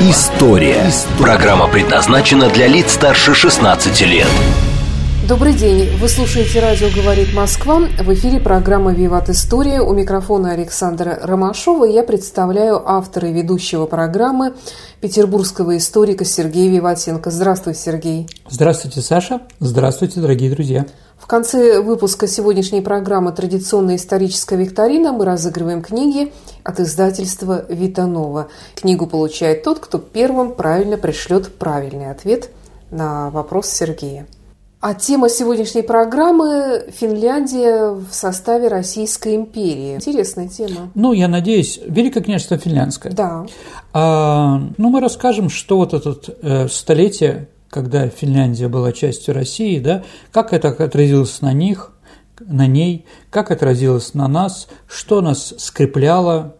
История». Программа предназначена для лиц старше 16 лет. Добрый день. Вы слушаете «Радио говорит Москва». В эфире программа «Виват История». У микрофона Александра Ромашова. Я представляю автора и ведущего программы петербургского историка Сергея Виватенко. Здравствуй, Сергей. Здравствуйте, Саша. Здравствуйте, дорогие друзья. В конце выпуска сегодняшней программы «Традиционная историческая викторина» мы разыгрываем книги от издательства «Витанова». Книгу получает тот, кто первым правильно пришлет правильный ответ на вопрос Сергея. А тема сегодняшней программы – Финляндия в составе Российской империи. Интересная тема. Ну, я надеюсь, Великое княжество Финляндское. Да. А, ну, мы расскажем, что вот это э, столетие, когда Финляндия была частью России, да, как это отразилось на них, на ней, как отразилось на нас, что нас скрепляло,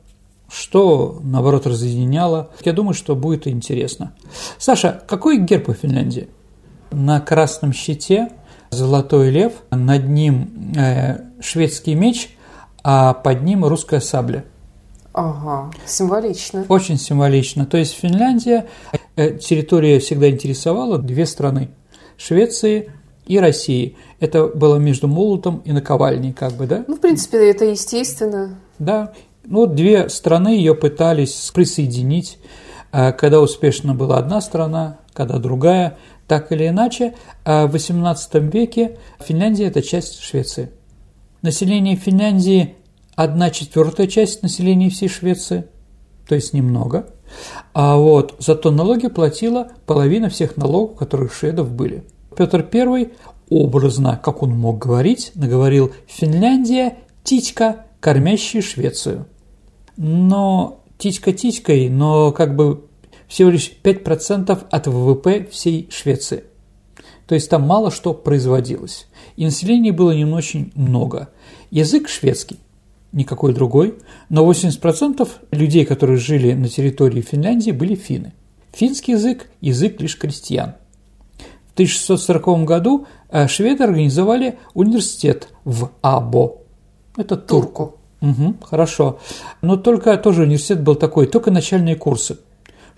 что, наоборот, разъединяло. Я думаю, что будет интересно. Саша, какой герб у Финляндии? На красном щите золотой лев, над ним э, шведский меч, а под ним русская сабля. Ага, символично. Очень символично. То есть Финляндия, э, территория всегда интересовала две страны – Швеции и России. Это было между молотом и наковальней, как бы, да? Ну, в принципе, это естественно. Да. Ну, две страны ее пытались присоединить, э, когда успешно была одна страна, когда другая. Так или иначе, а в XVIII веке Финляндия – это часть Швеции. Население Финляндии – одна четвертая часть населения всей Швеции, то есть немного. А вот зато налоги платила половина всех налогов, которые шведов были. Петр I образно, как он мог говорить, наговорил «Финляндия – титька, кормящая Швецию». Но титька титькой, но как бы всего лишь 5% от ВВП всей Швеции. То есть там мало что производилось. И населения было не очень много. Язык шведский, никакой другой, но 80% людей, которые жили на территории Финляндии, были финны. Финский язык – язык лишь крестьян. В 1640 году э, шведы организовали университет в Або. Это Турку. Угу, хорошо. Но только тоже университет был такой, только начальные курсы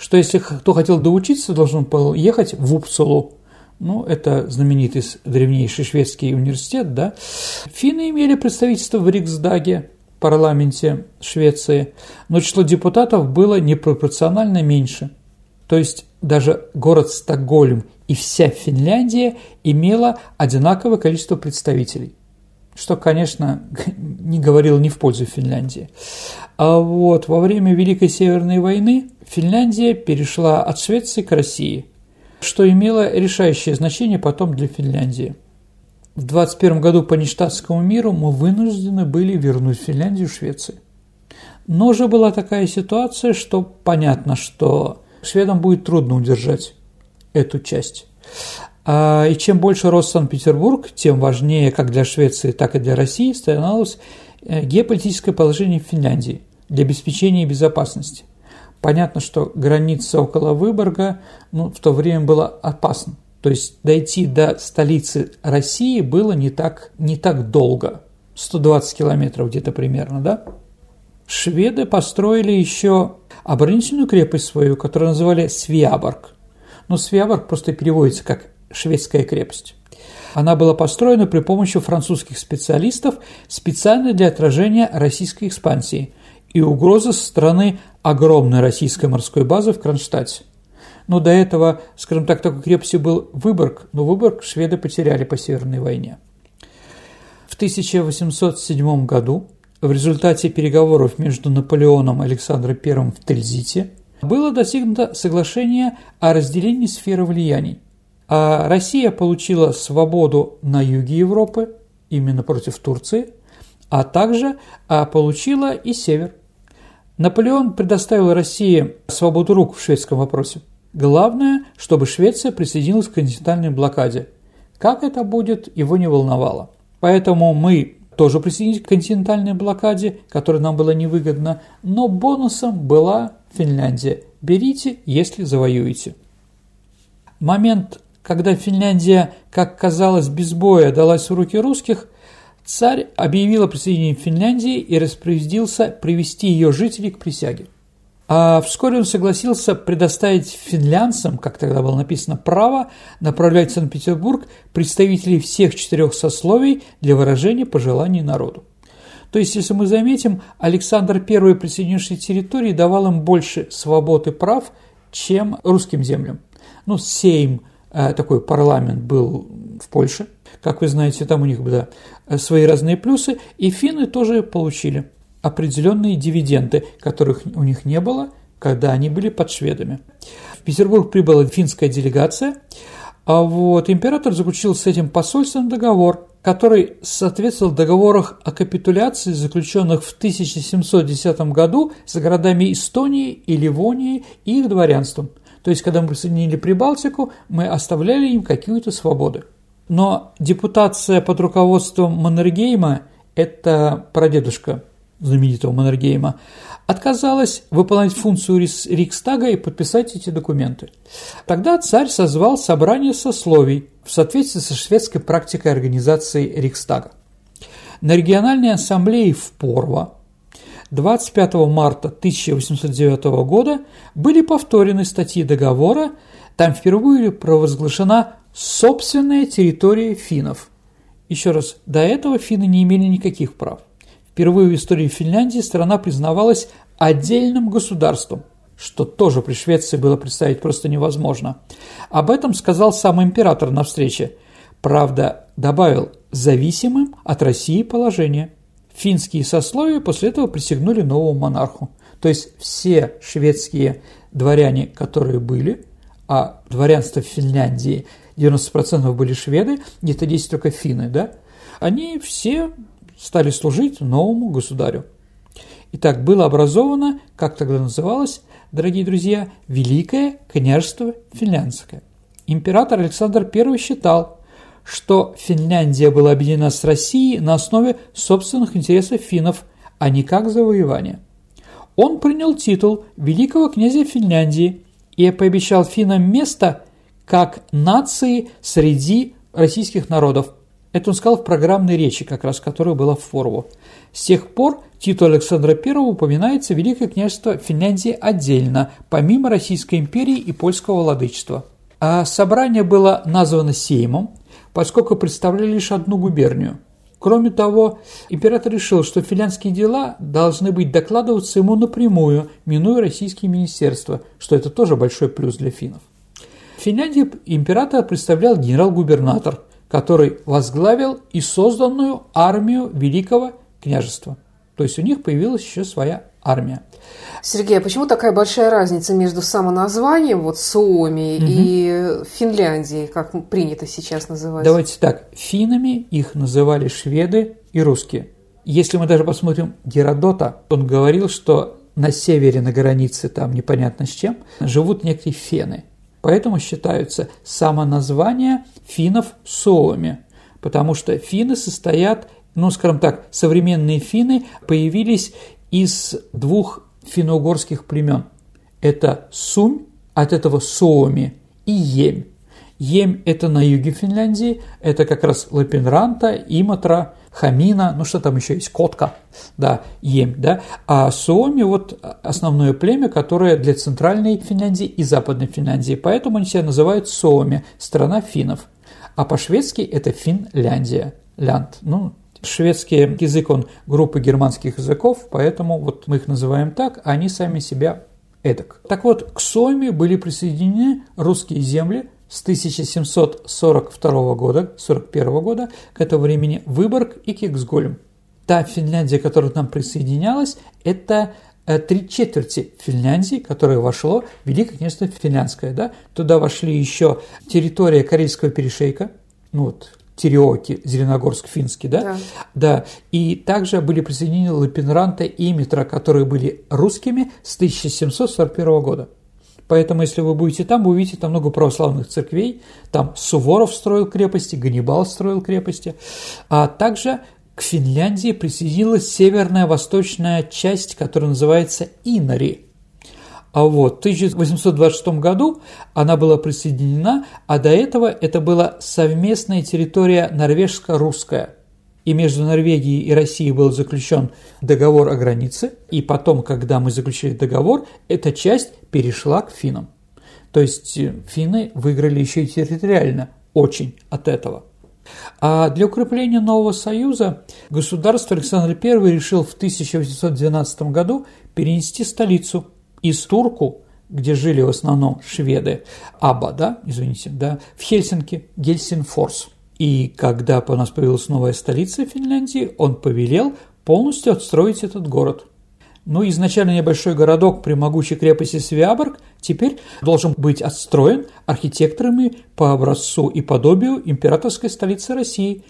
что если кто хотел доучиться, должен был ехать в Упсалу. Ну, это знаменитый древнейший шведский университет, да. Финны имели представительство в Риксдаге, парламенте Швеции, но число депутатов было непропорционально меньше. То есть даже город Стокгольм и вся Финляндия имела одинаковое количество представителей что, конечно, не говорил ни в пользу Финляндии. А вот во время Великой Северной войны Финляндия перешла от Швеции к России, что имело решающее значение потом для Финляндии. В 21 году по Ништадтскому миру мы вынуждены были вернуть Финляндию Швеции. Но уже была такая ситуация, что понятно, что шведам будет трудно удержать эту часть. А, и чем больше рос Санкт-Петербург, тем важнее как для Швеции, так и для России становилось э, геополитическое положение Финляндии для обеспечения безопасности. Понятно, что граница около Выборга ну, в то время была опасна. То есть дойти до столицы России было не так, не так долго. 120 километров где-то примерно, да? Шведы построили еще оборонительную крепость свою, которую называли Свиаборг. Но Свиаборг просто переводится как шведская крепость. Она была построена при помощи французских специалистов специально для отражения российской экспансии и угрозы со стороны огромной российской морской базы в Кронштадте. Но до этого, скажем так, такой крепостью был Выборг, но Выборг шведы потеряли по Северной войне. В 1807 году в результате переговоров между Наполеоном и Александром I в Тильзите было достигнуто соглашение о разделении сферы влияний – а Россия получила свободу на юге Европы, именно против Турции, а также а, получила и север. Наполеон предоставил России свободу рук в шведском вопросе. Главное, чтобы Швеция присоединилась к континентальной блокаде Как это будет, его не волновало. Поэтому мы тоже присоединились к континентальной блокаде, которая нам была невыгодна, но бонусом была Финляндия. Берите, если завоюете. Момент, когда Финляндия, как казалось, без боя далась в руки русских, царь объявил о присоединении Финляндии и распорядился привести ее жителей к присяге. А вскоре он согласился предоставить финлянцам, как тогда было написано, право направлять в Санкт-Петербург представителей всех четырех сословий для выражения пожеланий народу. То есть, если мы заметим, Александр I, присоединивший территории, давал им больше свобод и прав, чем русским землям. Ну, Сейм, э, такой парламент был в Польше, как вы знаете, там у них да, свои разные плюсы, и финны тоже получили определенные дивиденды, которых у них не было, когда они были под шведами. В Петербург прибыла финская делегация, а вот император заключил с этим посольством договор, который соответствовал договорах о капитуляции, заключенных в 1710 году с городами Эстонии и Ливонии и их дворянством. То есть, когда мы присоединили Прибалтику, мы оставляли им какие-то свободы. Но депутация под руководством Маннергейма – это прадедушка знаменитого Маннергейма, отказалась выполнять функцию Рикстага и подписать эти документы. Тогда царь созвал собрание сословий в соответствии со шведской практикой организации Рикстага. На региональной ассамблее в Порво 25 марта 1809 года были повторены статьи договора, там впервые провозглашена собственная территория финнов. Еще раз, до этого финны не имели никаких прав. Впервые в истории Финляндии страна признавалась отдельным государством, что тоже при Швеции было представить просто невозможно. Об этом сказал сам император на встрече. Правда, добавил зависимым от России положение. Финские сословия после этого присягнули новому монарху. То есть все шведские дворяне, которые были, а дворянство в Финляндии 90% были шведы, где-то 10 только финны, да, они все стали служить новому государю. Итак, было образовано, как тогда называлось, дорогие друзья, Великое княжество Финляндское. Император Александр I считал, что Финляндия была объединена с Россией на основе собственных интересов финнов, а не как завоевание. Он принял титул великого князя Финляндии и пообещал финнам место как нации среди российских народов – это он сказал в программной речи, как раз которая была в Форву. С тех пор титул Александра I упоминается Великое княжество Финляндии отдельно, помимо Российской империи и польского владычества. А собрание было названо Сеймом, поскольку представляли лишь одну губернию. Кроме того, император решил, что финляндские дела должны быть докладываться ему напрямую, минуя российские министерства, что это тоже большой плюс для финнов. В Финляндии император представлял генерал-губернатор – который возглавил и созданную армию Великого княжества. То есть у них появилась еще своя армия. Сергей, а почему такая большая разница между самоназванием, вот Суоми, угу. и Финляндией, как принято сейчас называть? Давайте так, финами их называли шведы и русские. Если мы даже посмотрим Геродота, он говорил, что на севере, на границе, там непонятно с чем, живут некие фены. Поэтому считаются самоназвания финнов соами, потому что финны состоят, ну, скажем так, современные финны появились из двух финно-угорских племен. Это Сумь, от этого Суоми, и Емь. Емь – это на юге Финляндии, это как раз Лапинранта, Иматра, Хамина, ну что там еще есть, Котка, да, Емь, да. А Суоми – вот основное племя, которое для центральной Финляндии и западной Финляндии, поэтому они себя называют Суоми, страна финнов. А по-шведски это Финляндия, лянд, ну, Шведский язык, он группа германских языков, поэтому вот мы их называем так, а они сами себя эдак. Так вот, к Суоми были присоединены русские земли – с 1742 года, 41 года, к этому времени Выборг и Кексгольм. Та Финляндия, которая к нам присоединялась, это э, три четверти Финляндии, которое вошло в Великое княжество Финляндское. Да? Туда вошли еще территория Карельского перешейка, ну вот, Тереоки, Зеленогорск, Финский, да? да? Да. И также были присоединены Лапинранта и Митра, которые были русскими с 1741 года. Поэтому, если вы будете там, вы увидите там много православных церквей. Там Суворов строил крепости, Ганнибал строил крепости. А также к Финляндии присоединилась северная восточная часть, которая называется Инари. А вот в 1826 году она была присоединена, а до этого это была совместная территория норвежско-русская – и между Норвегией и Россией был заключен договор о границе, и потом, когда мы заключили договор, эта часть перешла к финнам. То есть э, финны выиграли еще и территориально очень от этого. А для укрепления нового союза государство Александр I решил в 1812 году перенести столицу из Турку, где жили в основном шведы, Аба, да, извините, да, в Хельсинки, Гельсинфорс. И когда у нас появилась новая столица Финляндии, он повелел полностью отстроить этот город. Ну, изначально небольшой городок при могучей крепости Свиаборг теперь должен быть отстроен архитекторами по образцу и подобию императорской столицы России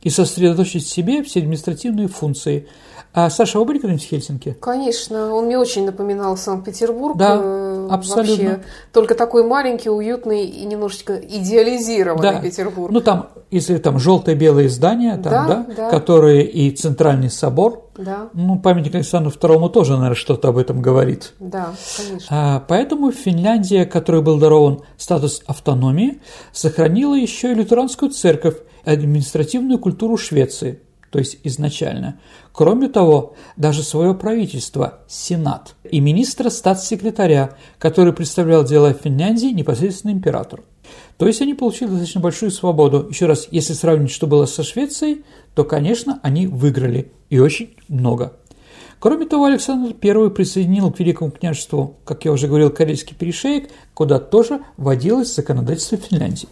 и сосредоточить в себе все административные функции – а Саша, вы были когда-нибудь в Хельсинки? Конечно, он мне очень напоминал Санкт-Петербург. Да, э, абсолютно. Вообще, только такой маленький, уютный и немножечко идеализированный да. Петербург. Ну там, если там желтое-белое здания, там, да, да, да, которые и Центральный собор. Да. Ну, памятник Александру II тоже, наверное, что-то об этом говорит. Да, конечно. А, поэтому Финляндия, которой был дарован статус автономии, сохранила еще и лютеранскую церковь, административную культуру Швеции то есть изначально. Кроме того, даже свое правительство, Сенат, и министра статс-секретаря, который представлял дела Финляндии непосредственно императору. То есть они получили достаточно большую свободу. Еще раз, если сравнить, что было со Швецией, то, конечно, они выиграли и очень много. Кроме того, Александр I присоединил к Великому княжеству, как я уже говорил, Карельский перешеек, куда тоже вводилось законодательство Финляндии.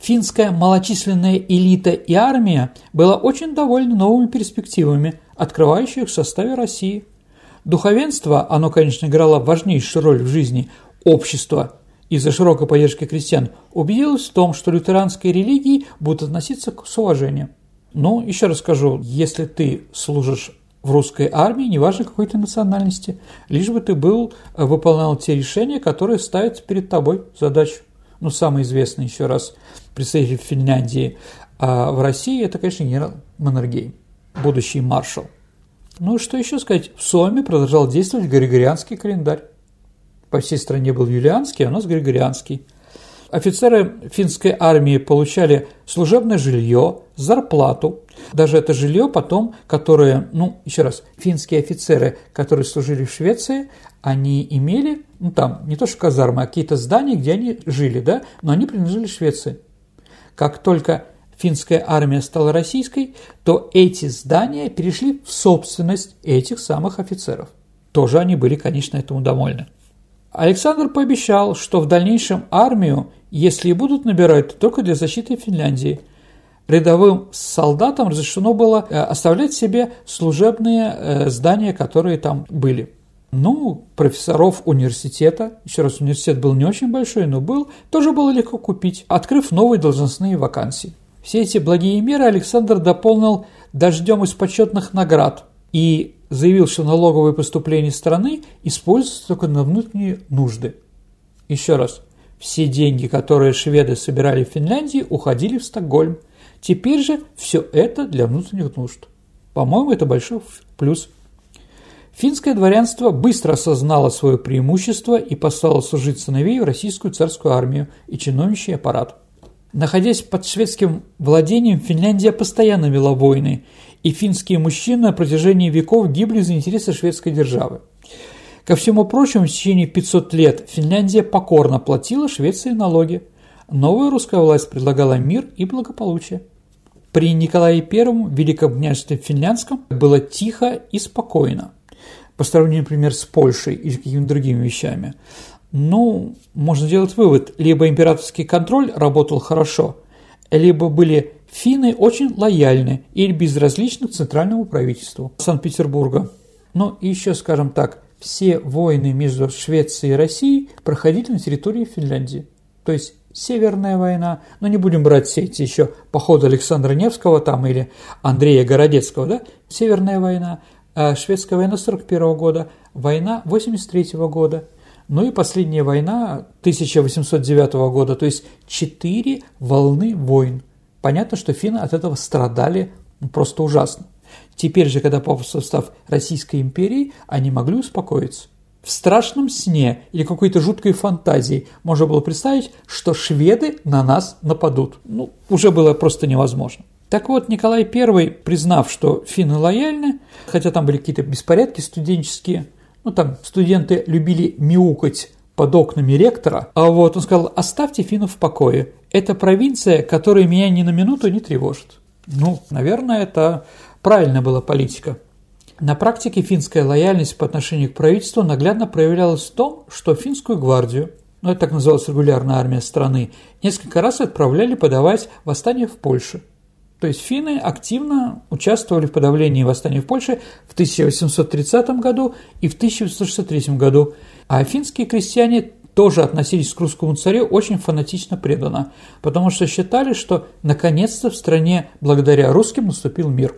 Финская малочисленная элита и армия была очень довольна новыми перспективами, открывающими в составе России. Духовенство, оно, конечно, играло важнейшую роль в жизни общества из-за широкой поддержки крестьян, убедилось в том, что лютеранской религии будут относиться с уважением. Но, еще раз скажу, если ты служишь в русской армии, неважно какой ты национальности, лишь бы ты был, э, выполнял те решения, которые ставят перед тобой задачу. Ну, самый известный, еще раз, представитель Финляндии а в России, это, конечно, генерал Маннергейм, будущий маршал. Ну, что еще сказать, в Соме продолжал действовать Григорианский календарь. По всей стране был юлианский, а у нас Григорианский. Офицеры финской армии получали служебное жилье, зарплату. Даже это жилье потом, которое, ну, еще раз, финские офицеры, которые служили в Швеции, они имели, ну, там, не то что казармы, а какие-то здания, где они жили, да, но они принадлежали Швеции. Как только финская армия стала российской, то эти здания перешли в собственность этих самых офицеров. Тоже они были, конечно, этому довольны. Александр пообещал, что в дальнейшем армию, если и будут набирать, то только для защиты Финляндии. Рядовым солдатам разрешено было э, оставлять себе служебные э, здания, которые там были. Ну, профессоров университета, еще раз, университет был не очень большой, но был, тоже было легко купить, открыв новые должностные вакансии. Все эти благие меры Александр дополнил дождем из почетных наград и заявил, что налоговые поступления страны используются только на внутренние нужды. Еще раз, все деньги, которые шведы собирали в Финляндии, уходили в Стокгольм. Теперь же все это для внутренних нужд. По-моему, это большой плюс. Финское дворянство быстро осознало свое преимущество и послало служить сыновей в российскую царскую армию и чиновничий аппарат. Находясь под шведским владением, Финляндия постоянно вела войны, и финские мужчины на протяжении веков гибли за интересы шведской державы. Ко всему прочему, в течение 500 лет Финляндия покорно платила Швеции налоги. Новая русская власть предлагала мир и благополучие. При Николае I в Великом княжестве Финляндском было тихо и спокойно по сравнению, например, с Польшей или какими-то другими вещами, ну, можно сделать вывод, либо императорский контроль работал хорошо, либо были финны очень лояльны или безразличны к центральному правительству Санкт-Петербурга. И еще, скажем так, все войны между Швецией и Россией проходили на территории Финляндии. То есть Северная война, но не будем брать все эти еще походы Александра Невского там или Андрея Городецкого, да? Северная война, а шведская война 41 года, война 83 года, Ну и последняя война 1809 года, то есть четыре волны войн. Понятно, что финны от этого страдали просто ужасно. Теперь же, когда попал в состав Российской империи, они могли успокоиться. В страшном сне или какой-то жуткой фантазии можно было представить, что шведы на нас нападут. Ну, уже было просто невозможно. Так вот, Николай I, признав, что финны лояльны, хотя там были какие-то беспорядки студенческие, ну там студенты любили мяукать под окнами ректора, а вот он сказал, оставьте финнов в покое. Это провинция, которая меня ни на минуту не тревожит. Ну, наверное, это правильная была политика. На практике финская лояльность по отношению к правительству наглядно проявлялась в том, что финскую гвардию, ну это так называлась регулярная армия страны, несколько раз отправляли подавать восстание в Польше. То есть финны активно участвовали в подавлении восстания в Польше в 1830 году и в 1863 году, а финские крестьяне тоже относились к русскому царю очень фанатично преданно, потому что считали, что наконец-то в стране благодаря русским наступил мир.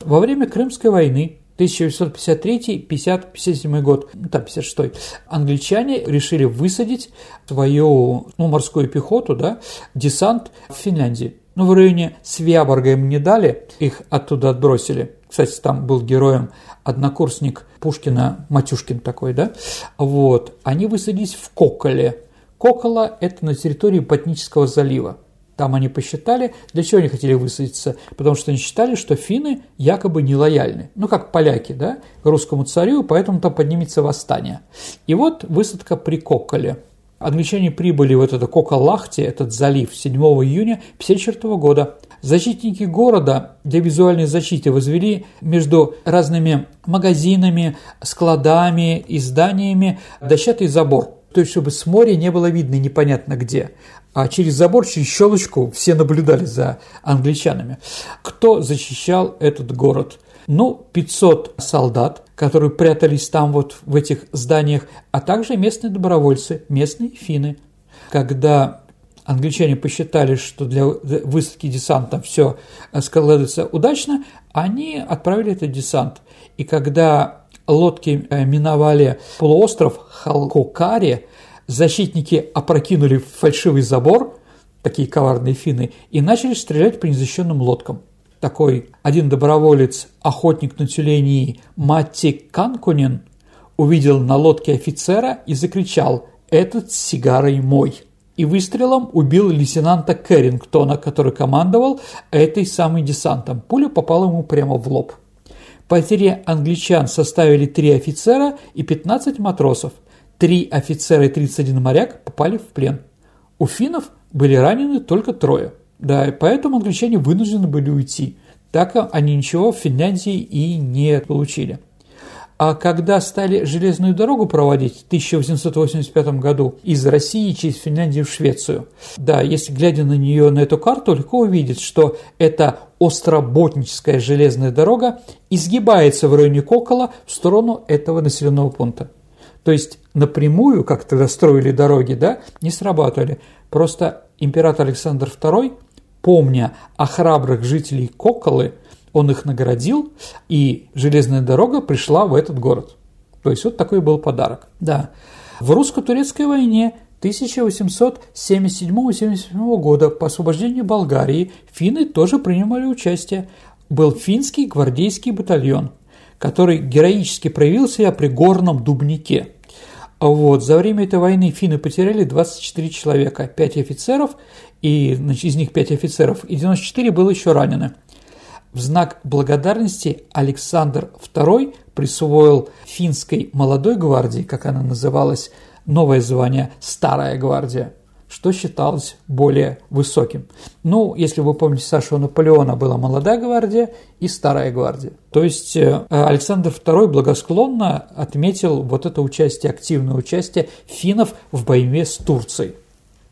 Во время Крымской войны 1853, 50, 57 год, ну, там 56 англичане решили высадить свою ну, морскую пехоту, да, десант в Финляндии. Ну, в районе Свяборга им не дали, их оттуда отбросили. Кстати, там был героем однокурсник Пушкина, Матюшкин такой, да? Вот. Они высадились в Коколе. Кокола – это на территории Ботнического залива. Там они посчитали, для чего они хотели высадиться, потому что они считали, что финны якобы нелояльны, ну как поляки, да, русскому царю, поэтому там поднимется восстание. И вот высадка при Коколе. Англичане прибыли в этот Коколахте, этот залив, 7 июня 1954 года. Защитники города для визуальной защиты возвели между разными магазинами, складами и зданиями дощатый забор, то есть чтобы с моря не было видно непонятно где а через забор, через щелочку все наблюдали за англичанами. Кто защищал этот город? Ну, 500 солдат, которые прятались там вот в этих зданиях, а также местные добровольцы, местные финны. Когда англичане посчитали, что для высадки десанта все складывается удачно, они отправили этот десант. И когда лодки э, миновали полуостров Халкокари, защитники опрокинули фальшивый забор, такие коварные финны, и начали стрелять по незащищенным лодкам. Такой один доброволец, охотник на тюленей Матти Канкунин, увидел на лодке офицера и закричал «Этот с сигарой мой!» и выстрелом убил лейтенанта Кэррингтона, который командовал этой самой десантом. Пуля попала ему прямо в лоб. Потери англичан составили три офицера и 15 матросов – Три офицера и 31 моряк попали в плен. У финнов были ранены только трое. Да, и поэтому англичане вынуждены были уйти. Так они ничего в Финляндии и не получили. А когда стали железную дорогу проводить в 1885 году из России через Финляндию в Швецию, да, если глядя на нее, на эту карту, легко увидеть, что эта остроботническая железная дорога изгибается в районе Кокола в сторону этого населенного пункта. То есть напрямую, как тогда строили дороги, да, не срабатывали. Просто император Александр II, помня о храбрых жителей Коколы, он их наградил, и железная дорога пришла в этот город. То есть вот такой был подарок. Да. В русско-турецкой войне 1877-77 года по освобождению Болгарии финны тоже принимали участие. Был финский гвардейский батальон, который героически проявил себя при горном Дубнике – вот. За время этой войны финны потеряли 24 человека, 5 офицеров, и значит, из них 5 офицеров, и 94 было еще ранены. В знак благодарности Александр II присвоил финской молодой гвардии, как она называлась, новое звание «Старая гвардия» что считалось более высоким. Ну, если вы помните, Саша, у Наполеона была молодая гвардия и старая гвардия. То есть э, Александр II благосклонно отметил вот это участие, активное участие финнов в борьбе с Турцией.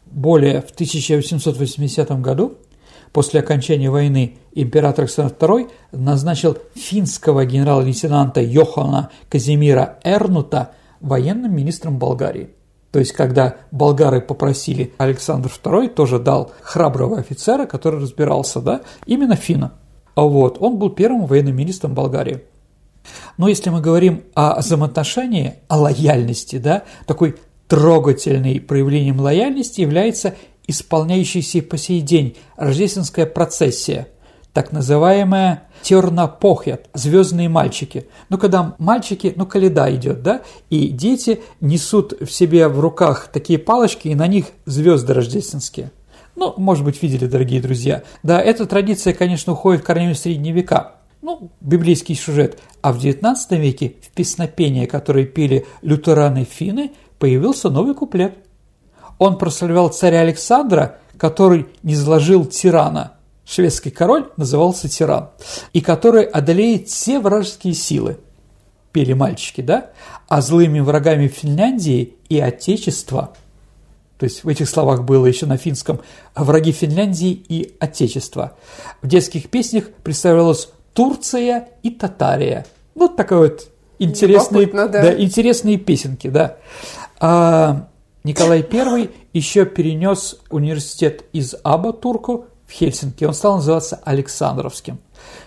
Более в 1880 году, после окончания войны, император Александр II назначил финского генерал-лейтенанта Йохана Казимира Эрнута военным министром Болгарии. То есть, когда болгары попросили, Александр II тоже дал храброго офицера, который разбирался, да, именно финна. А вот, он был первым военным министром Болгарии. Но если мы говорим о взаимоотношении, о лояльности, да, такой трогательным проявлением лояльности является исполняющаяся по сей день рождественская процессия, так называемая тернопохет, звездные мальчики. Ну, когда мальчики, ну, каледа идет, да, и дети несут в себе в руках такие палочки, и на них звезды рождественские. Ну, может быть, видели, дорогие друзья. Да, эта традиция, конечно, уходит в корнями в средние века. Ну, библейский сюжет. А в XIX веке в песнопении, которые пели лютераны финны, появился новый куплет. Он прославлял царя Александра, который не заложил тирана. Шведский король назывался тиран. И который одолеет все вражеские силы. Пели мальчики, да? А злыми врагами Финляндии и Отечества – то есть в этих словах было еще на финском «враги Финляндии и Отечества». В детских песнях представлялась Турция и Татария. Вот такой вот интересные, да. Да, интересные песенки, да. А Николай I еще перенес университет из Абатурку в Хельсинки. Он стал называться Александровским.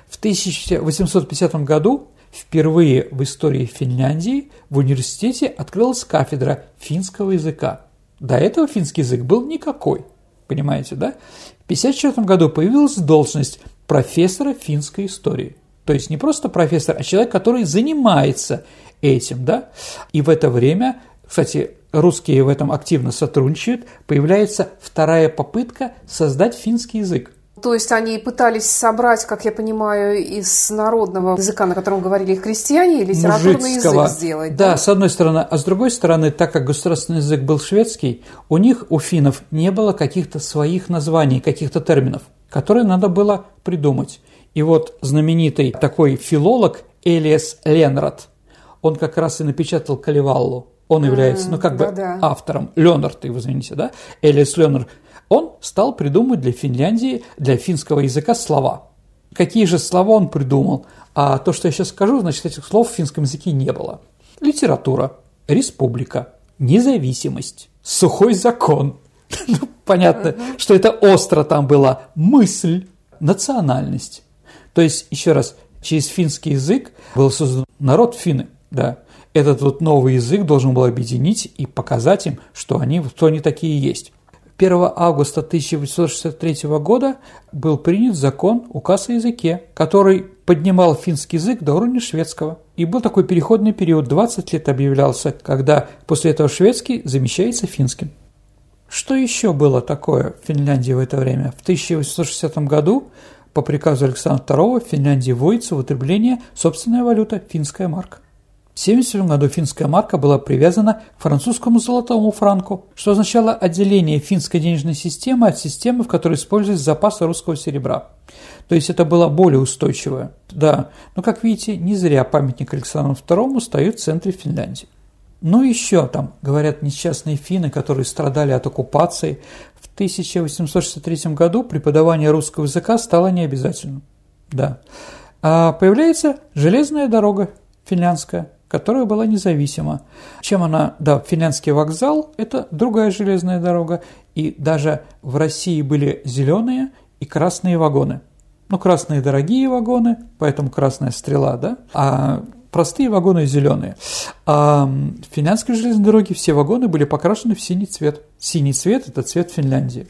В 1850 году впервые в истории Финляндии в университете открылась кафедра финского языка. До этого финский язык был никакой, понимаете, да? В 1954 году появилась должность профессора финской истории. То есть не просто профессор, а человек, который занимается этим, да? И в это время, кстати, русские в этом активно сотрудничают, появляется вторая попытка создать финский язык. То есть они пытались собрать, как я понимаю, из народного языка, на котором говорили христиане, литературный Мужицкого. язык сделать. Да, да, с одной стороны. А с другой стороны, так как государственный язык был шведский, у них, у финнов, не было каких-то своих названий, каких-то терминов, которые надо было придумать. И вот знаменитый такой филолог Элиас Ленрад, он как раз и напечатал Каливаллу. Он является, mm, ну, как да, бы да. автором. Ленард, вы извините, да? Элиас Ленард он стал придумывать для Финляндии, для финского языка слова. Какие же слова он придумал? А то, что я сейчас скажу, значит, этих слов в финском языке не было. Литература, республика, независимость, сухой закон. Ну, понятно, что это остро там была. Мысль, национальность. То есть, еще раз, через финский язык был создан народ финны, да. Этот вот новый язык должен был объединить и показать им, что они, кто они такие есть. 1 августа 1863 года был принят закон, указ о языке, который поднимал финский язык до уровня шведского. И был такой переходный период, 20 лет объявлялся, когда после этого шведский замещается финским. Что еще было такое в Финляндии в это время? В 1860 году по приказу Александра II в Финляндии вводится в употребление собственная валюта – финская марка. В 1977 году финская марка была привязана к французскому золотому франку, что означало отделение финской денежной системы от системы, в которой использовались запасы русского серебра. То есть это было более устойчивое. Да, но как видите, не зря памятник Александру II стоит в центре Финляндии. Ну еще там, говорят, несчастные финны, которые страдали от оккупации. В 1863 году преподавание русского языка стало необязательным. Да. А появляется железная дорога финляндская, которая была независима. Чем она, да, финляндский вокзал – это другая железная дорога, и даже в России были зеленые и красные вагоны. Ну, красные дорогие вагоны, поэтому красная стрела, да, а простые вагоны зеленые. А в финляндской железной дороге все вагоны были покрашены в синий цвет. Синий цвет – это цвет Финляндии.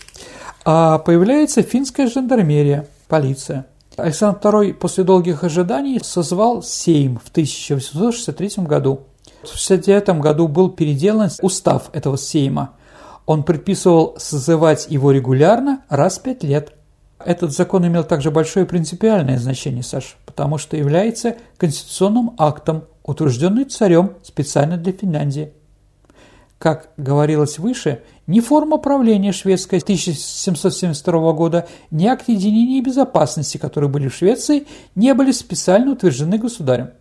А появляется финская жандармерия, полиция – Александр II после долгих ожиданий созвал Сейм в 1863 году. В 1969 году был переделан устав этого Сейма. Он предписывал созывать его регулярно раз в пять лет. Этот закон имел также большое принципиальное значение, Саш, потому что является конституционным актом, утвержденным царем специально для Финляндии. Как говорилось выше, ни форма правления шведской 1772 года, ни акт единения и безопасности, которые были в Швеции, не были специально утверждены государем.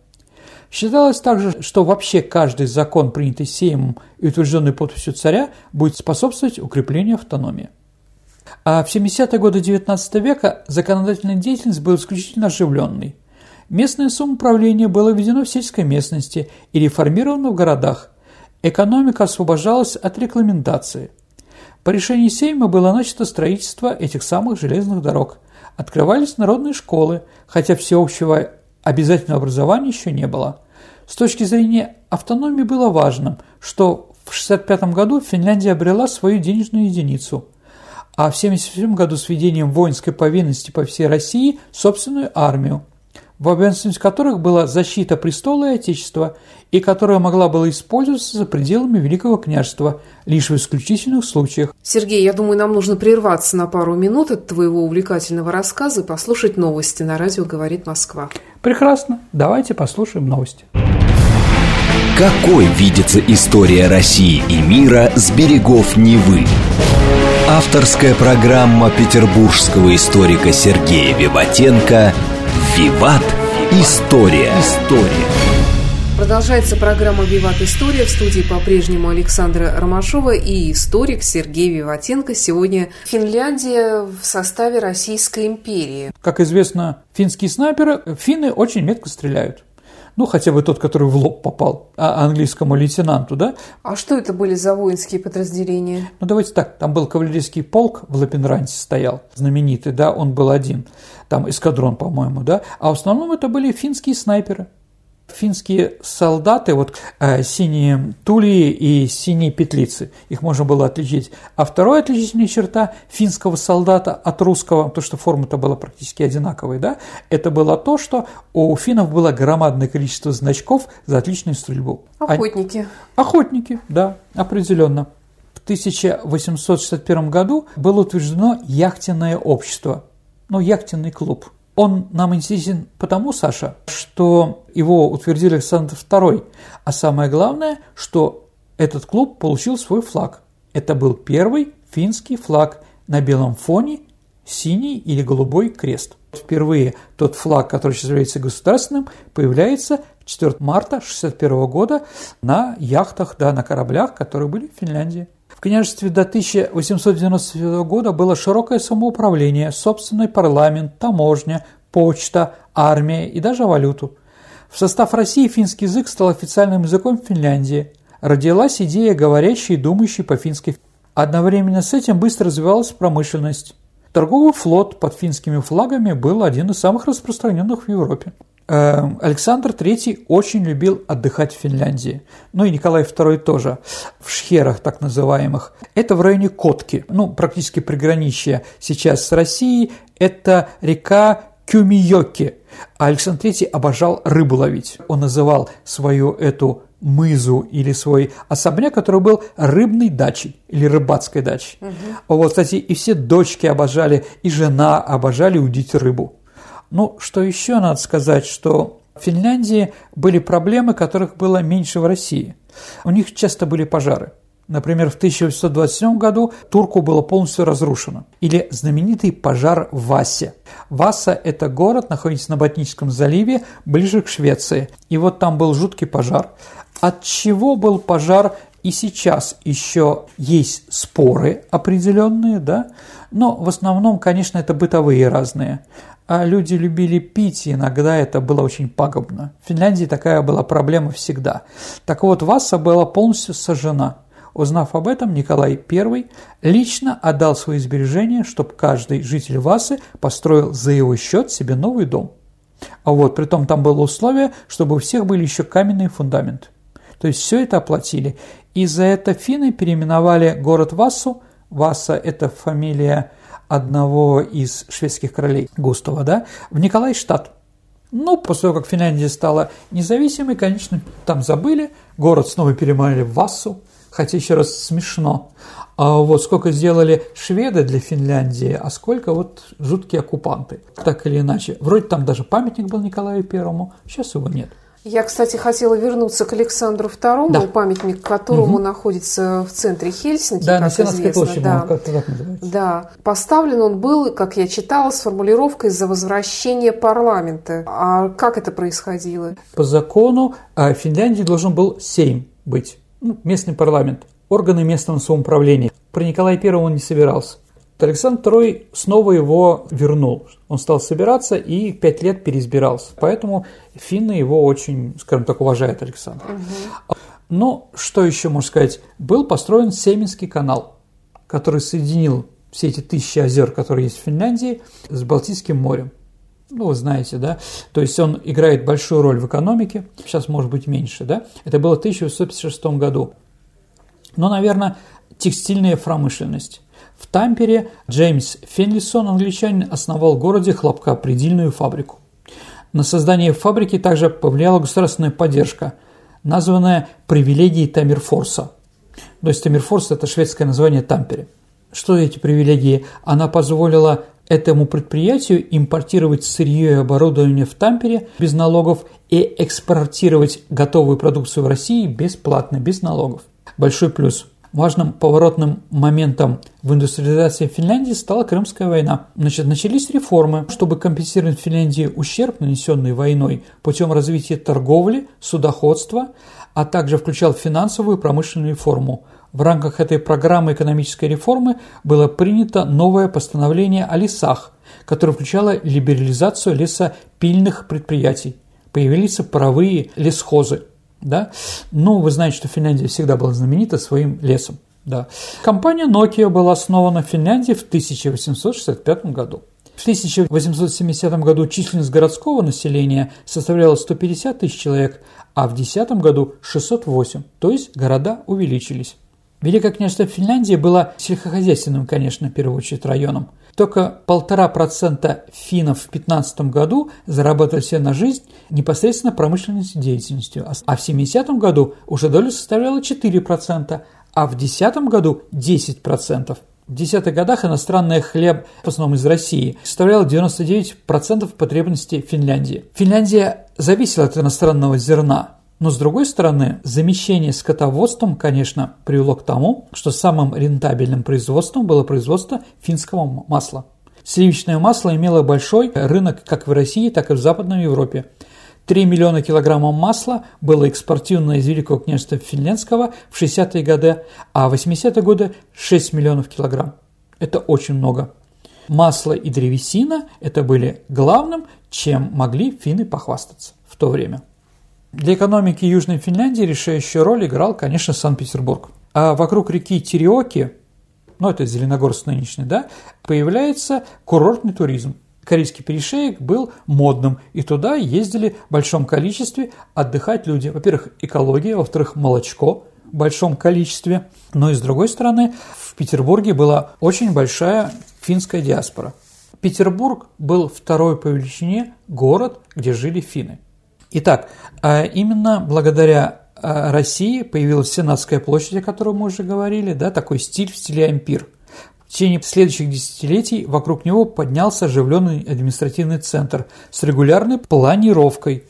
Считалось также, что вообще каждый закон, принятый Сеймом и утвержденный подписью царя, будет способствовать укреплению автономии. А в 70-е годы XIX века законодательная деятельность была исключительно оживленной. Местное самоуправление было введено в сельской местности и реформировано в городах – Экономика освобождалась от регламентации. По решению Сейма было начато строительство этих самых железных дорог. Открывались народные школы, хотя всеобщего обязательного образования еще не было. С точки зрения автономии было важным, что В 1965 году Финляндия обрела свою денежную единицу, а в 1977 году с введением воинской повинности по всей России собственную армию, в обязанности которых была защита престола и Отечества, и которая могла была использоваться за пределами Великого княжества, лишь в исключительных случаях. Сергей, я думаю, нам нужно прерваться на пару минут от твоего увлекательного рассказа и послушать новости на радио «Говорит Москва». Прекрасно. Давайте послушаем новости. Какой видится история России и мира с берегов Невы? Авторская программа петербургского историка Сергея Виватенко «Виват. История». История. Продолжается программа «Виват История». В студии по-прежнему Александра Ромашова и историк Сергей Виватенко. Сегодня Финляндия в составе Российской империи. Как известно, финские снайперы, финны очень метко стреляют ну, хотя бы тот, который в лоб попал а английскому лейтенанту, да? А что это были за воинские подразделения? Ну, давайте так, там был кавалерийский полк в Лапенранте стоял, знаменитый, да, он был один, там эскадрон, по-моему, да, а в основном это были финские снайперы – финские солдаты, вот э, синие тулии и синие петлицы, их можно было отличить. А вторая отличительная черта финского солдата от русского, то, что форма-то была практически одинаковой, да, это было то, что у финнов было громадное количество значков за отличную стрельбу. Охотники. А, охотники, да, определенно. В 1861 году было утверждено яхтенное общество, ну, яхтенный клуб – он нам интересен потому, Саша, что его утвердили Александр II, а самое главное, что этот клуб получил свой флаг. Это был первый финский флаг на белом фоне синий или голубой крест. Впервые тот флаг, который сейчас является государственным, появляется 4 марта 1961 года на яхтах, да, на кораблях, которые были в Финляндии. В княжестве до 1890 года было широкое самоуправление, собственный парламент, таможня, почта, армия и даже валюту. В состав России финский язык стал официальным языком Финляндии. Родилась идея говорящей и думающей по-фински. Одновременно с этим быстро развивалась промышленность. Торговый флот под финскими флагами был один из самых распространенных в Европе. Эм, Александр III очень любил отдыхать в Финляндии. Ну и Николай II тоже, в шхерах так называемых. Это в районе Котки, ну, практически приграничье сейчас с Россией. Это река Кюмиёки. А Александр III обожал рыбу ловить. Он называл свою эту мызу или свой особняк, который был рыбной дачей или рыбацкой дачей. Угу. Вот, кстати, и все дочки обожали, и жена обожали удить рыбу. Ну, что еще надо сказать, что в Финляндии были проблемы, которых было меньше в России. У них часто были пожары. Например, в 1827 году Турку было полностью разрушено. Или знаменитый пожар в Васе. Васа – это город, находится на Ботническом заливе, ближе к Швеции. И вот там был жуткий пожар. От чего был пожар и сейчас еще есть споры определенные, да, но в основном, конечно, это бытовые разные люди любили пить, и иногда это было очень пагубно. В Финляндии такая была проблема всегда. Так вот, Васа была полностью сожжена. Узнав об этом, Николай I лично отдал свои сбережения, чтобы каждый житель Васы построил за его счет себе новый дом. А вот, при том там было условие, чтобы у всех были еще каменные фундаменты. То есть все это оплатили. И за это финны переименовали город Вассу. Васа – это фамилия одного из шведских королей Густава, да, в Николайштадт. Ну, после того, как Финляндия стала независимой, конечно, там забыли, город снова переманили в Вассу, хотя еще раз смешно. А вот сколько сделали шведы для Финляндии, а сколько вот жуткие оккупанты, так или иначе. Вроде там даже памятник был Николаю Первому, сейчас его нет. Я, кстати, хотела вернуться к Александру II, да. памятник которому угу. находится в центре Хельсинки, да, как известно. Площади, да. как так называется. Да. Поставлен он был, как я читала, с формулировкой «за возвращение парламента». А как это происходило? По закону а, в Финляндии должен был Сейм быть, ну, местный парламент, органы местного самоуправления. Про Николая I он не собирался. Александр II снова его вернул. Он стал собираться и пять лет переизбирался. Поэтому финны его очень, скажем так, уважают Александр. Угу. Но что еще можно сказать? Был построен Семинский канал, который соединил все эти тысячи озер, которые есть в Финляндии, с Балтийским морем. Ну, вы знаете, да? То есть он играет большую роль в экономике, сейчас может быть меньше, да? Это было в 1856 году. но, наверное, текстильная промышленность. В Тампере Джеймс Фенлисон, англичанин, основал в городе хлопкопредельную фабрику. На создание фабрики также повлияла государственная поддержка, названная «привилегией Тамерфорса». То есть Тамерфорс – это шведское название Тампере. Что эти привилегии? Она позволила этому предприятию импортировать сырье и оборудование в Тампере без налогов и экспортировать готовую продукцию в России бесплатно, без налогов. Большой плюс. Важным поворотным моментом в индустриализации Финляндии стала Крымская война. Значит, начались реформы, чтобы компенсировать Финляндии ущерб, нанесенный войной, путем развития торговли, судоходства, а также включал финансовую и промышленную реформу. В рамках этой программы экономической реформы было принято новое постановление о лесах, которое включало либерализацию лесопильных предприятий. Появились паровые лесхозы. Да? Ну, вы знаете, что Финляндия всегда была знаменита своим лесом. Да. Компания Nokia была основана в Финляндии в 1865 году. В 1870 году численность городского населения составляла 150 тысяч человек, а в 2010 году 608, то есть города увеличились. Великое княжество Финляндии было сельскохозяйственным, конечно, в первую очередь районом. Только полтора процента финнов в 2015 году зарабатывали себе на жизнь непосредственно промышленной деятельностью, а в 70 году уже доля составляла 4%, а в 2010 году 10%. В десятых годах иностранный хлеб, в основном из России, составлял 99% потребностей Финляндии. Финляндия зависела от иностранного зерна, но, с другой стороны, замещение скотоводством, конечно, привело к тому, что самым рентабельным производством было производство финского масла. Сливочное масло имело большой рынок как в России, так и в Западной Европе. 3 миллиона килограммов масла было экспортировано из Великого княжества Финляндского в 60-е годы, а в 80-е годы 6 миллионов килограмм. Это очень много. Масло и древесина – это были главным, чем могли финны похвастаться в то время. Для экономики Южной Финляндии решающую роль играл, конечно, Санкт-Петербург. А вокруг реки Тереоки, ну это Зеленогорск нынешний, да, появляется курортный туризм. Корейский перешеек был модным, и туда ездили в большом количестве отдыхать люди. Во-первых, экология, во-вторых, молочко в большом количестве. Но и с другой стороны, в Петербурге была очень большая финская диаспора. Петербург был второй по величине город, где жили финны. Итак, а именно благодаря а, России появилась Сенатская площадь, о которой мы уже говорили, да, такой стиль в стиле ампир. В течение следующих десятилетий вокруг него поднялся оживленный административный центр с регулярной планировкой.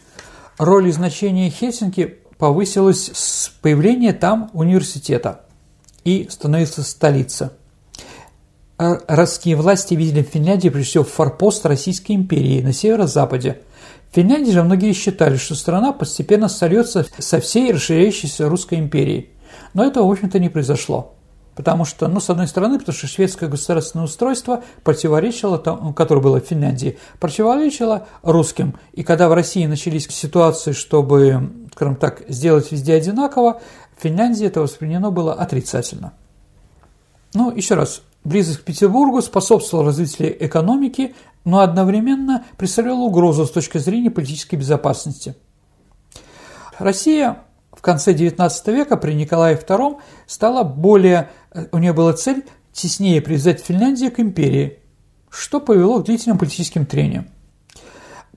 Роль и значение Хельсинки повысилась с появления там университета и становится столица. Российские власти видели в Финляндии прежде всего форпост Российской империи на северо-западе – в Финляндии же многие считали, что страна постепенно сольется со всей расширяющейся Русской империей. Но этого, в общем-то, не произошло. Потому что, ну, с одной стороны, потому что шведское государственное устройство противоречило, тому, которое было в Финляндии, противоречило русским. И когда в России начались ситуации, чтобы, скажем так, сделать везде одинаково, в Финляндии это воспринято было отрицательно. Ну, еще раз, близость к Петербургу способствовала развитию экономики, но одновременно представляла угрозу с точки зрения политической безопасности. Россия в конце XIX века при Николае II стала более, у нее была цель теснее привязать Финляндию к империи, что повело к длительным политическим трениям.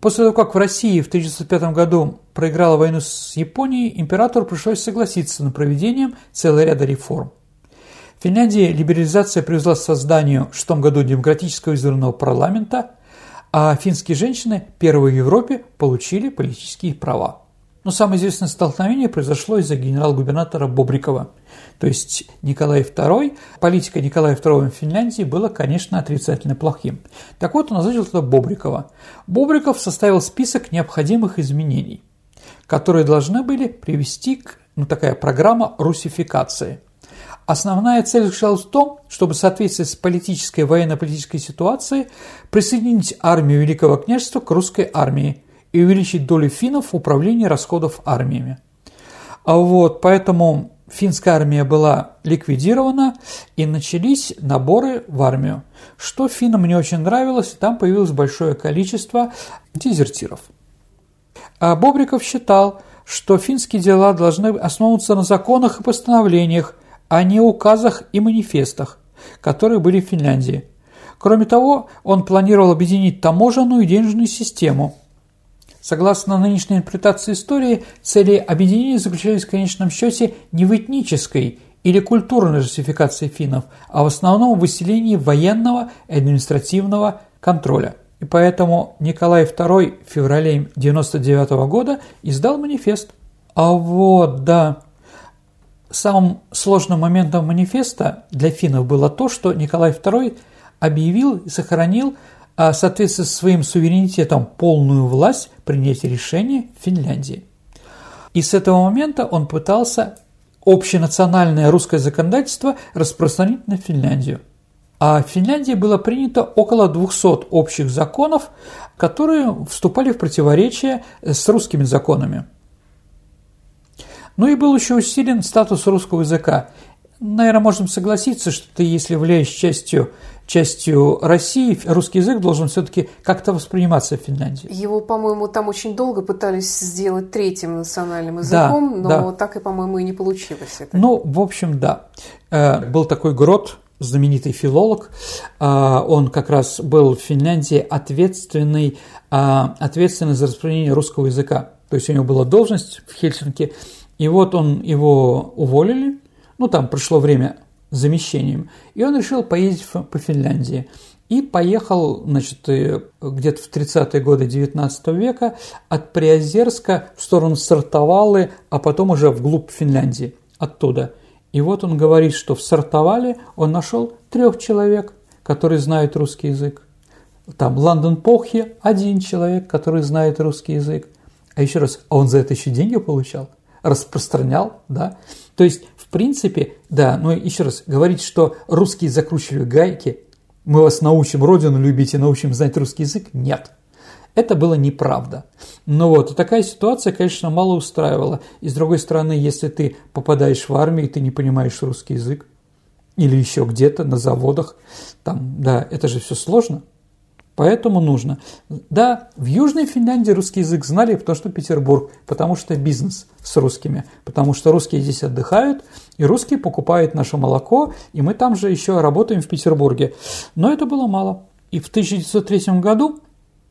После того, как в России в 1905 году проиграла войну с Японией, императору пришлось согласиться на проведение целого ряда реформ. В Финляндии либерализация привела к созданию в 6 году демократического избранного парламента, а финские женщины первые в Европе получили политические права. Но самое известное столкновение произошло из-за генерал-губернатора Бобрикова. То есть Николай II, политика Николая II в Финляндии была, конечно, отрицательно плохим. Так вот, он назначил туда Бобрикова. Бобриков составил список необходимых изменений, которые должны были привести к, ну, такая программа русификации – Основная цель заключалась в том, чтобы в соответствии с политической и военно-политической ситуацией присоединить армию Великого княжества к русской армии и увеличить долю финнов в управлении расходов армиями. А вот, поэтому финская армия была ликвидирована и начались наборы в армию, что финнам не очень нравилось, и там появилось большое количество дезертиров. А Бобриков считал, что финские дела должны основываться на законах и постановлениях, а не указах и манифестах, которые были в Финляндии. Кроме того, он планировал объединить таможенную и денежную систему. Согласно нынешней интерпретации истории, цели объединения заключались в конечном счете не в этнической или культурной русификации финнов, а в основном в выселении военного и административного контроля. И поэтому Николай II в феврале 1999 года издал манифест. А вот, да, самым сложным моментом манифеста для финнов было то, что Николай II объявил и сохранил а, в соответствии со своим суверенитетом полную власть принять решения в Финляндии. И с этого момента он пытался общенациональное русское законодательство распространить на Финляндию – а в Финляндии было принято около 200 общих законов, которые вступали в противоречие с русскими законами. Ну и был еще усилен статус русского языка. Наверное, можем согласиться, что ты, если являешься частью, частью России, русский язык должен все-таки как-то восприниматься в Финляндии. Его, по-моему, там очень долго пытались сделать третьим национальным языком, да, но да. так и, по-моему, и не получилось. Это. Ну, в общем, да. Э, был такой Грот, знаменитый филолог, а, он как раз был в Финляндии ответственный, а, ответственный за распространение русского языка. То есть у него была должность в Хельсинки, и вот он его уволили, ну там прошло время замещением, и он решил поездить по Финляндии. И поехал, значит, э, где-то в 30-е годы 19 века от Приозерска в сторону Сартовалы, а потом уже вглубь Финляндии оттуда – и вот он говорит, что в Сартовале он нашел трех человек, которые знают русский язык. Там Лондон Похье – один человек, который знает русский язык. А еще раз, а он за это еще деньги получал? Распространял, да? То есть, в принципе, да, но еще раз, говорить, что русские закручивали гайки, мы вас научим родину любить и научим знать русский язык – нет. Это было неправда. Но вот такая ситуация, конечно, мало устраивала. И с другой стороны, если ты попадаешь в армию, и ты не понимаешь русский язык, или еще где-то на заводах, там, да, это же все сложно. Поэтому нужно. Да, в Южной Финляндии русский язык знали, потому что Петербург, потому что бизнес с русскими, потому что русские здесь отдыхают, и русские покупают наше молоко, и мы там же еще работаем в Петербурге. Но это было мало. И в 1903 году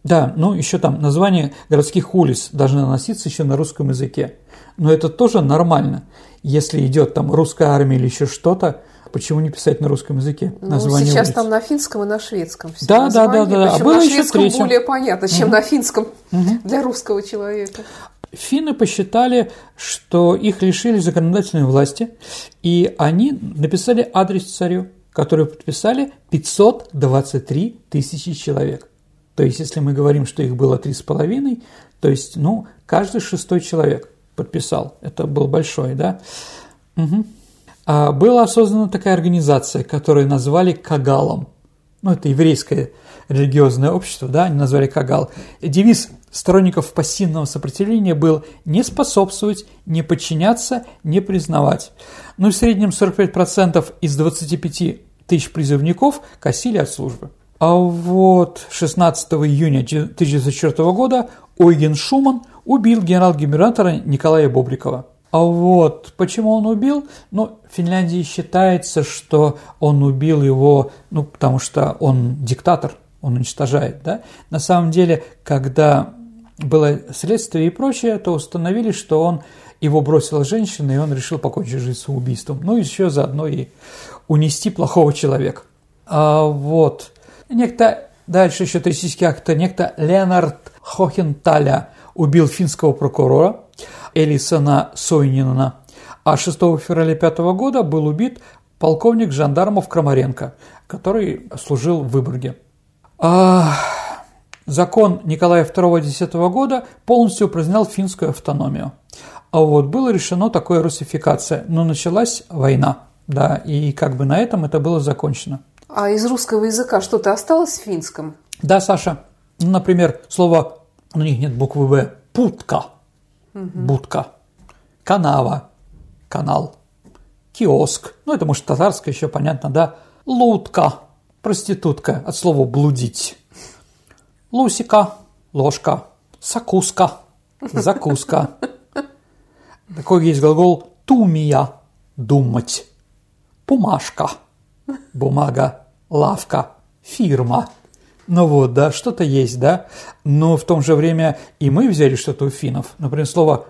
да, ну еще там названия городских улиц должны наноситься еще на русском языке. Но это тоже нормально. Если идет там русская армия или еще что-то, почему не писать на русском языке? Ну, сейчас улиц? там на финском и на шведском все да, да, да, да, да. А было на шведском еще более понятно, чем угу. на финском угу. для русского человека. Финны посчитали, что их лишили законодательной власти, и они написали адрес царю, который подписали 523 тысячи человек. То есть, если мы говорим, что их было три с половиной, то есть, ну, каждый шестой человек подписал. Это был большой, да? Угу. А была создана такая организация, которую назвали Кагалом. Ну, это еврейское религиозное общество, да, они назвали Кагал. девиз сторонников пассивного сопротивления был «не способствовать, не подчиняться, не признавать». Ну, в среднем 45% из 25 тысяч призывников косили от службы. А вот 16 июня 1904 года Ойген Шуман убил генерал-губернатора Николая Бобрикова. А вот почему он убил? Ну, в Финляндии считается, что он убил его, ну, потому что он диктатор, он уничтожает, да? На самом деле, когда было следствие и прочее, то установили, что он его бросила женщина, и он решил покончить жизнь самоубийством. Ну, еще заодно и унести плохого человека. А вот Некто, дальше еще туристический акт, некто Леонард Хохенталя убил финского прокурора Элисона Сойнина, а 6 февраля 5 года был убит полковник жандармов Крамаренко, который служил в Выборге. А, закон Николая II 10 года полностью признал финскую автономию. А вот было решено такое русификация, но началась война, да, и как бы на этом это было закончено. А из русского языка что-то осталось в финском? Да, Саша. Ну, например, слово, у них нет буквы «в», путка, угу. будка, канава, канал, киоск, ну, это, может, татарское еще понятно, да, лутка, проститутка, от слова «блудить», лусика, ложка, сакуска, закуска. Такой есть глагол «тумия», «думать». бумажка, бумага, лавка, фирма. Ну вот, да, что-то есть, да. Но в том же время и мы взяли что-то у финнов. Например, слово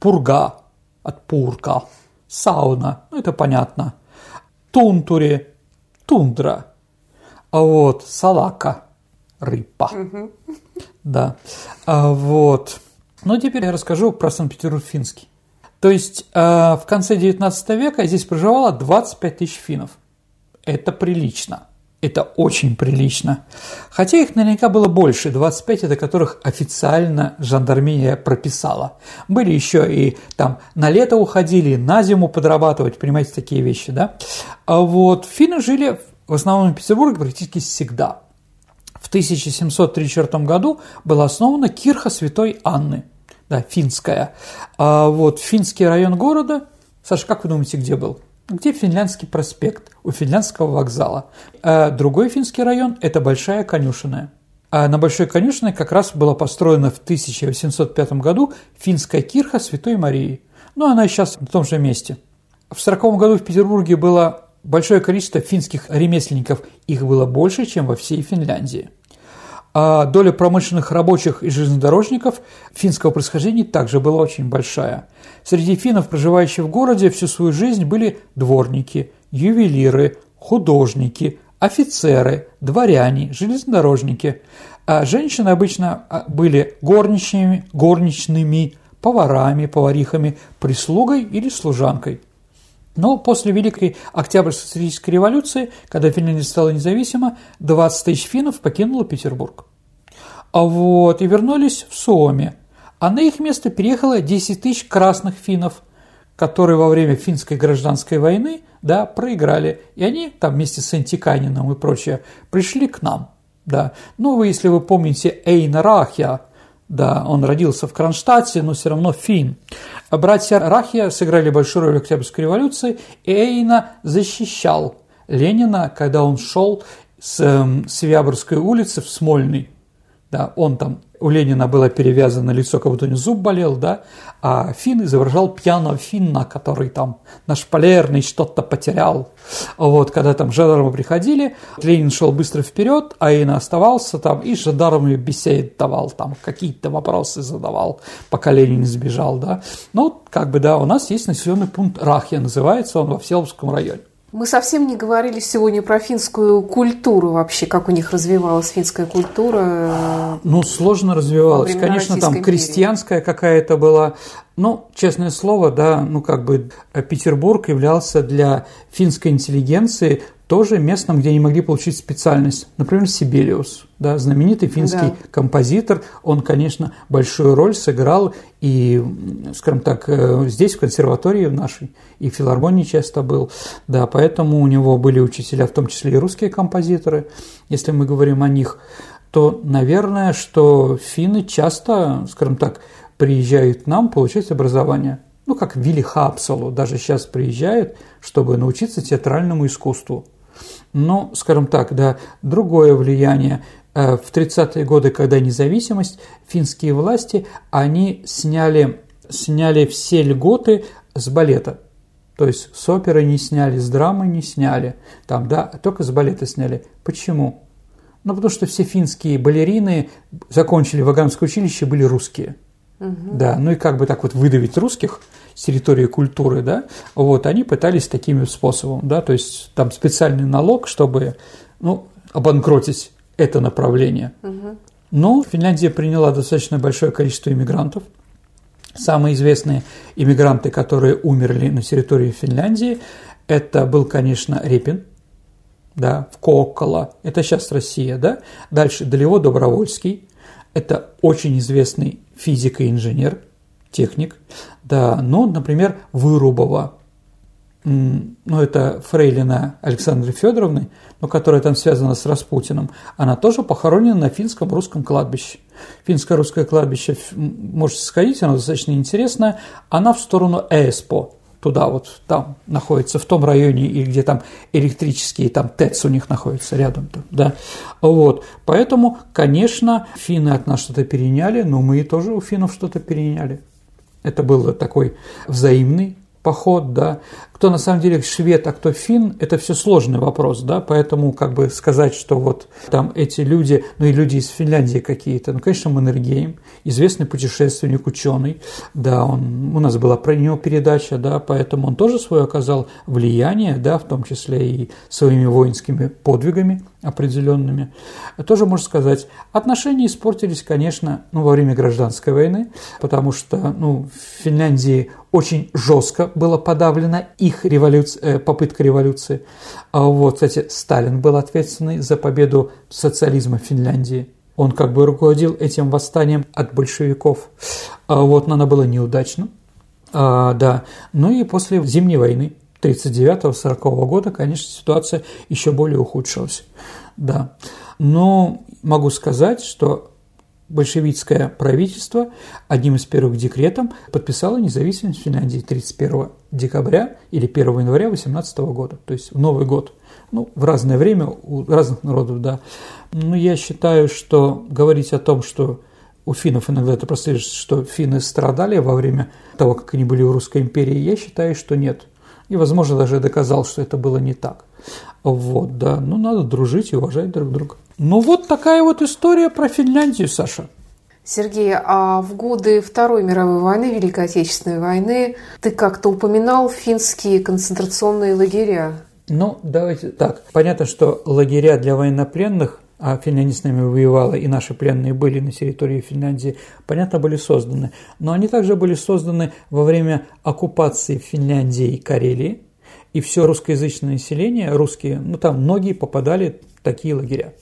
пурга от пурка, сауна, ну это понятно. Тунтуре, тундра. А вот салака, рыба. Да. А вот. Ну, теперь я расскажу про Санкт-Петербург финский. То есть э, в конце 19 века здесь проживало 25 тысяч финнов. Это прилично. Это очень прилично. Хотя их наверняка было больше, 25, это которых официально жандармерия прописала. Были еще и там на лето уходили, на зиму подрабатывать, понимаете, такие вещи, да? А вот финны жили в основном в Петербурге практически всегда. В 1734 году была основана кирха Святой Анны, да, финская. А вот финский район города, Саша, как вы думаете, где был? Где Финляндский проспект, у Финляндского вокзала. А другой финский район – это Большая Конюшенная. А на Большой Конюшенной как раз была построена в 1805 году финская кирха Святой Марии. Ну, она сейчас на том же месте. В 1940 году в Петербурге было большое количество финских ремесленников. Их было больше, чем во всей Финляндии. А доля промышленных рабочих и железнодорожников финского происхождения также была очень большая. Среди финнов, проживающих в городе, всю свою жизнь были дворники, ювелиры, художники, офицеры, дворяне, железнодорожники. А женщины обычно а, были горничными, горничными, поварами, поварихами, прислугой или служанкой. Но после Великой Октябрьской социалистической революции, когда Финляндия стала независима, 20 тысяч финнов покинуло Петербург. А вот, и вернулись в Суоме, а на их место переехало 10 тысяч красных финнов, которые во время финской гражданской войны да, проиграли. И они там вместе с Антиканином и прочее пришли к нам. Да. Ну, вы, если вы помните Эйна Рахья, да, он родился в Кронштадте, но все равно фин. Братья Рахия сыграли большую роль в Октябрьской революции, и Эйна защищал Ленина, когда он шел с э, Свяборской улицы в Смольный. Да, он там у Ленина было перевязано лицо, как будто у него зуб болел, да, а Финн изображал пьяного Финна, который там на шпалерный что-то потерял. Вот, когда там жандармы приходили, Ленин шел быстро вперед, а Ина оставался там и жандармами бесед давал, там какие-то вопросы задавал, пока Ленин сбежал, да. Ну, как бы, да, у нас есть населенный пункт Рахья, называется он во Всеволожском районе. Мы совсем не говорили сегодня про финскую культуру вообще, как у них развивалась финская культура. Ну, сложно развивалась. Конечно, там крестьянская какая-то была. Ну, честное слово, да, ну как бы Петербург являлся для финской интеллигенции тоже местом, где они могли получить специальность. Например, Сибелиус, да, знаменитый финский да. композитор, он, конечно, большую роль сыграл и, скажем так, э, здесь, в консерватории в нашей, и в филармонии часто был, да, поэтому у него были учителя, в том числе и русские композиторы, если мы говорим о них, то, наверное, что финны часто, скажем так, приезжают к нам получать образование. Ну, как Вилли Хапсалу даже сейчас приезжает, чтобы научиться театральному искусству. Но, скажем так, да, другое влияние. Э, в 30-е годы, когда независимость, финские власти, они сняли, сняли все льготы с балета. То есть с оперы не сняли, с драмы не сняли, там, да, только с балета сняли. Почему? Ну, потому что все финские балерины закончили Ваганское училище, были русские. Угу. Да, ну и как бы так вот выдавить русских – с территории культуры, да, вот, они пытались таким способом, да, то есть там специальный налог, чтобы, ну, обанкротить это направление. Угу. Но Финляндия приняла достаточно большое количество иммигрантов. Самые известные иммигранты, которые умерли на территории Финляндии, это был, конечно, Репин, да, в Кокола, это сейчас Россия, да. Дальше Долево Добровольский, это очень известный физик и инженер – техник, да, но, например, Вырубова, ну, это фрейлина Александры Федоровны, но которая там связана с Распутиным, она тоже похоронена на финском русском кладбище. Финское русское кладбище, можете сходить, оно достаточно интересное, она в сторону Эспо, туда вот, там находится, в том районе, и где там электрические, там ТЭЦ у них находится рядом, да, вот, поэтому, конечно, финны от нас что-то переняли, но мы тоже у финнов что-то переняли. Это был такой взаимный поход, да. Кто на самом деле швед, а кто фин, это все сложный вопрос, да, поэтому как бы сказать, что вот там эти люди, ну и люди из Финляндии какие-то, ну, конечно, Маннергейм, известный путешественник, ученый, да, он, у нас была про него передача, да, поэтому он тоже свое оказал влияние, да, в том числе и своими воинскими подвигами определенными. Тоже можно сказать, отношения испортились, конечно, ну, во время гражданской войны, потому что ну, в Финляндии очень жестко было подавлена их революция, э, попытка революции. А вот, кстати, Сталин был ответственный за победу социализма в Финляндии. Он как бы руководил этим восстанием от большевиков. А вот, но оно было неудачно. А, да. Ну и после Зимней войны 1939-1940 года, конечно, ситуация еще более ухудшилась. Да. Но могу сказать, что большевистское правительство одним из первых декретом подписало независимость Финляндии 31 декабря или 1 января 18 года, то есть в Новый год. Ну, в разное время у разных народов, да. Но я считаю, что говорить о том, что у финнов иногда это прослеживается, что финны страдали во время того, как они были в Русской империи, я считаю, что нет. И, возможно, даже доказал, что это было не так. Вот, да. Ну, надо дружить и уважать друг друга. Ну, вот такая вот история про Финляндию, Саша. Сергей, а в годы Второй мировой войны, Великой Отечественной войны, ты как-то упоминал финские концентрационные лагеря. Ну, давайте так. Понятно, что лагеря для военнопленных а Финляндия с нами воевала, и наши пленные были на территории Финляндии, понятно, были созданы. Но они также были созданы во время оккупации Финляндии и Карелии, и все русскоязычное население, русские, ну там многие попадали в такие лагеря.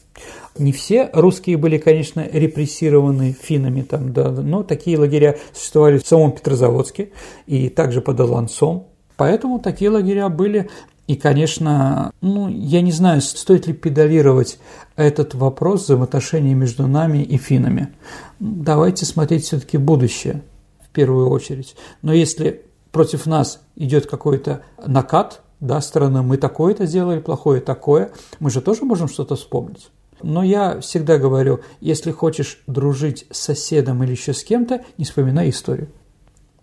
Не все русские были, конечно, репрессированы финнами, там, да, но такие лагеря существовали в самом Петрозаводске и также под Оланцом. Поэтому такие лагеря были. И, конечно, ну, я не знаю, стоит ли педалировать этот вопрос взаимоотношений между нами и финами. Давайте смотреть все-таки будущее в первую очередь. Но если против нас идет какой-то накат, да, стороны, мы такое-то сделали, плохое такое, мы же тоже можем что-то вспомнить. Но я всегда говорю, если хочешь дружить с соседом или еще с кем-то, не вспоминай историю.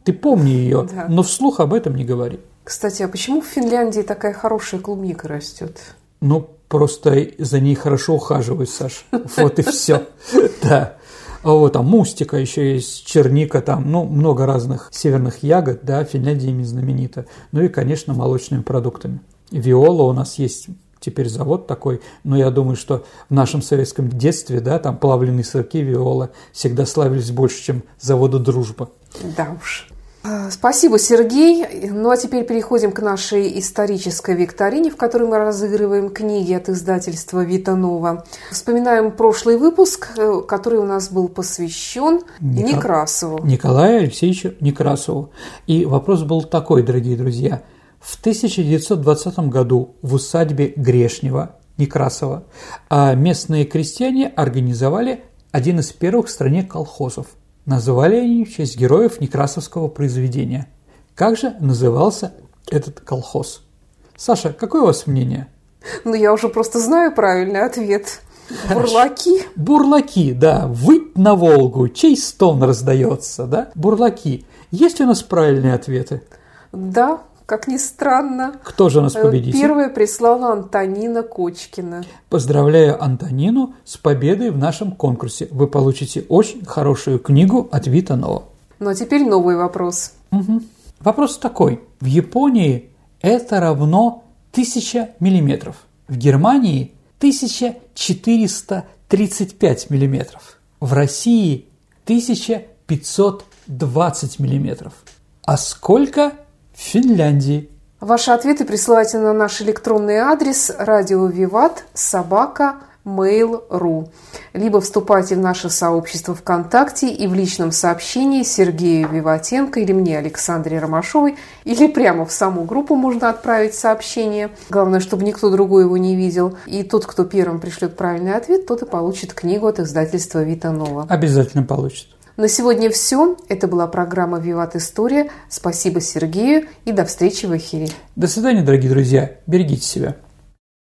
Ты помни ее, да. но вслух об этом не говори. Кстати, а почему в Финляндии такая хорошая клубника растет? Ну, просто за ней хорошо ухаживают, Саш. Вот и все. Да. А вот там мустика еще есть, черника там, ну, много разных северных ягод, да, Финляндия ими знаменита. Ну и, конечно, молочными продуктами. Виола у нас есть теперь завод такой, но я думаю, что в нашем советском детстве, да, там плавленые сырки Виола всегда славились больше, чем заводы «Дружба». Да уж. А, спасибо, Сергей. Ну а теперь переходим к нашей исторической викторине, в которой мы разыгрываем книги от издательства Витанова. Вспоминаем прошлый выпуск, э, который у нас был посвящен Никол... Некрасову. Николаю Алексеевичу Некрасову. И вопрос был такой, дорогие друзья. В 1920 году в усадьбе Грешнева Некрасова а местные крестьяне организовали один из первых в стране колхозов – Называли они в честь героев Некрасовского произведения. Как же назывался этот колхоз? Саша, какое у вас мнение? Ну, я уже просто знаю правильный ответ. Бурлаки. Бурлаки, да. Выть на Волгу, чей стон раздается, да? Бурлаки. Есть у нас правильные ответы? Да, как ни странно. Кто же у нас э, победитель? Первая прислала Антонина Кочкина. Поздравляю Антонину с победой в нашем конкурсе. Вы получите очень хорошую книгу от Вита Нова. Ну а теперь новый вопрос. Угу. Вопрос такой. В Японии это равно 1000 миллиметров. В Германии 1435 миллиметров. В России 1520 миллиметров. А сколько Финляндии. Ваши ответы присылайте на наш электронный адрес радио Виват собака mail.ru либо вступайте в наше сообщество ВКонтакте и в личном сообщении Сергею Виватенко или мне, Александре Ромашовой, или прямо в саму группу можно отправить сообщение. Главное, чтобы никто другой его не видел. И тот, кто первым пришлет правильный ответ, тот и получит книгу от издательства Вита Нова. Обязательно получит. На сегодня все. Это была программа «Виват История». Спасибо Сергею и до встречи в эфире. До свидания, дорогие друзья. Берегите себя.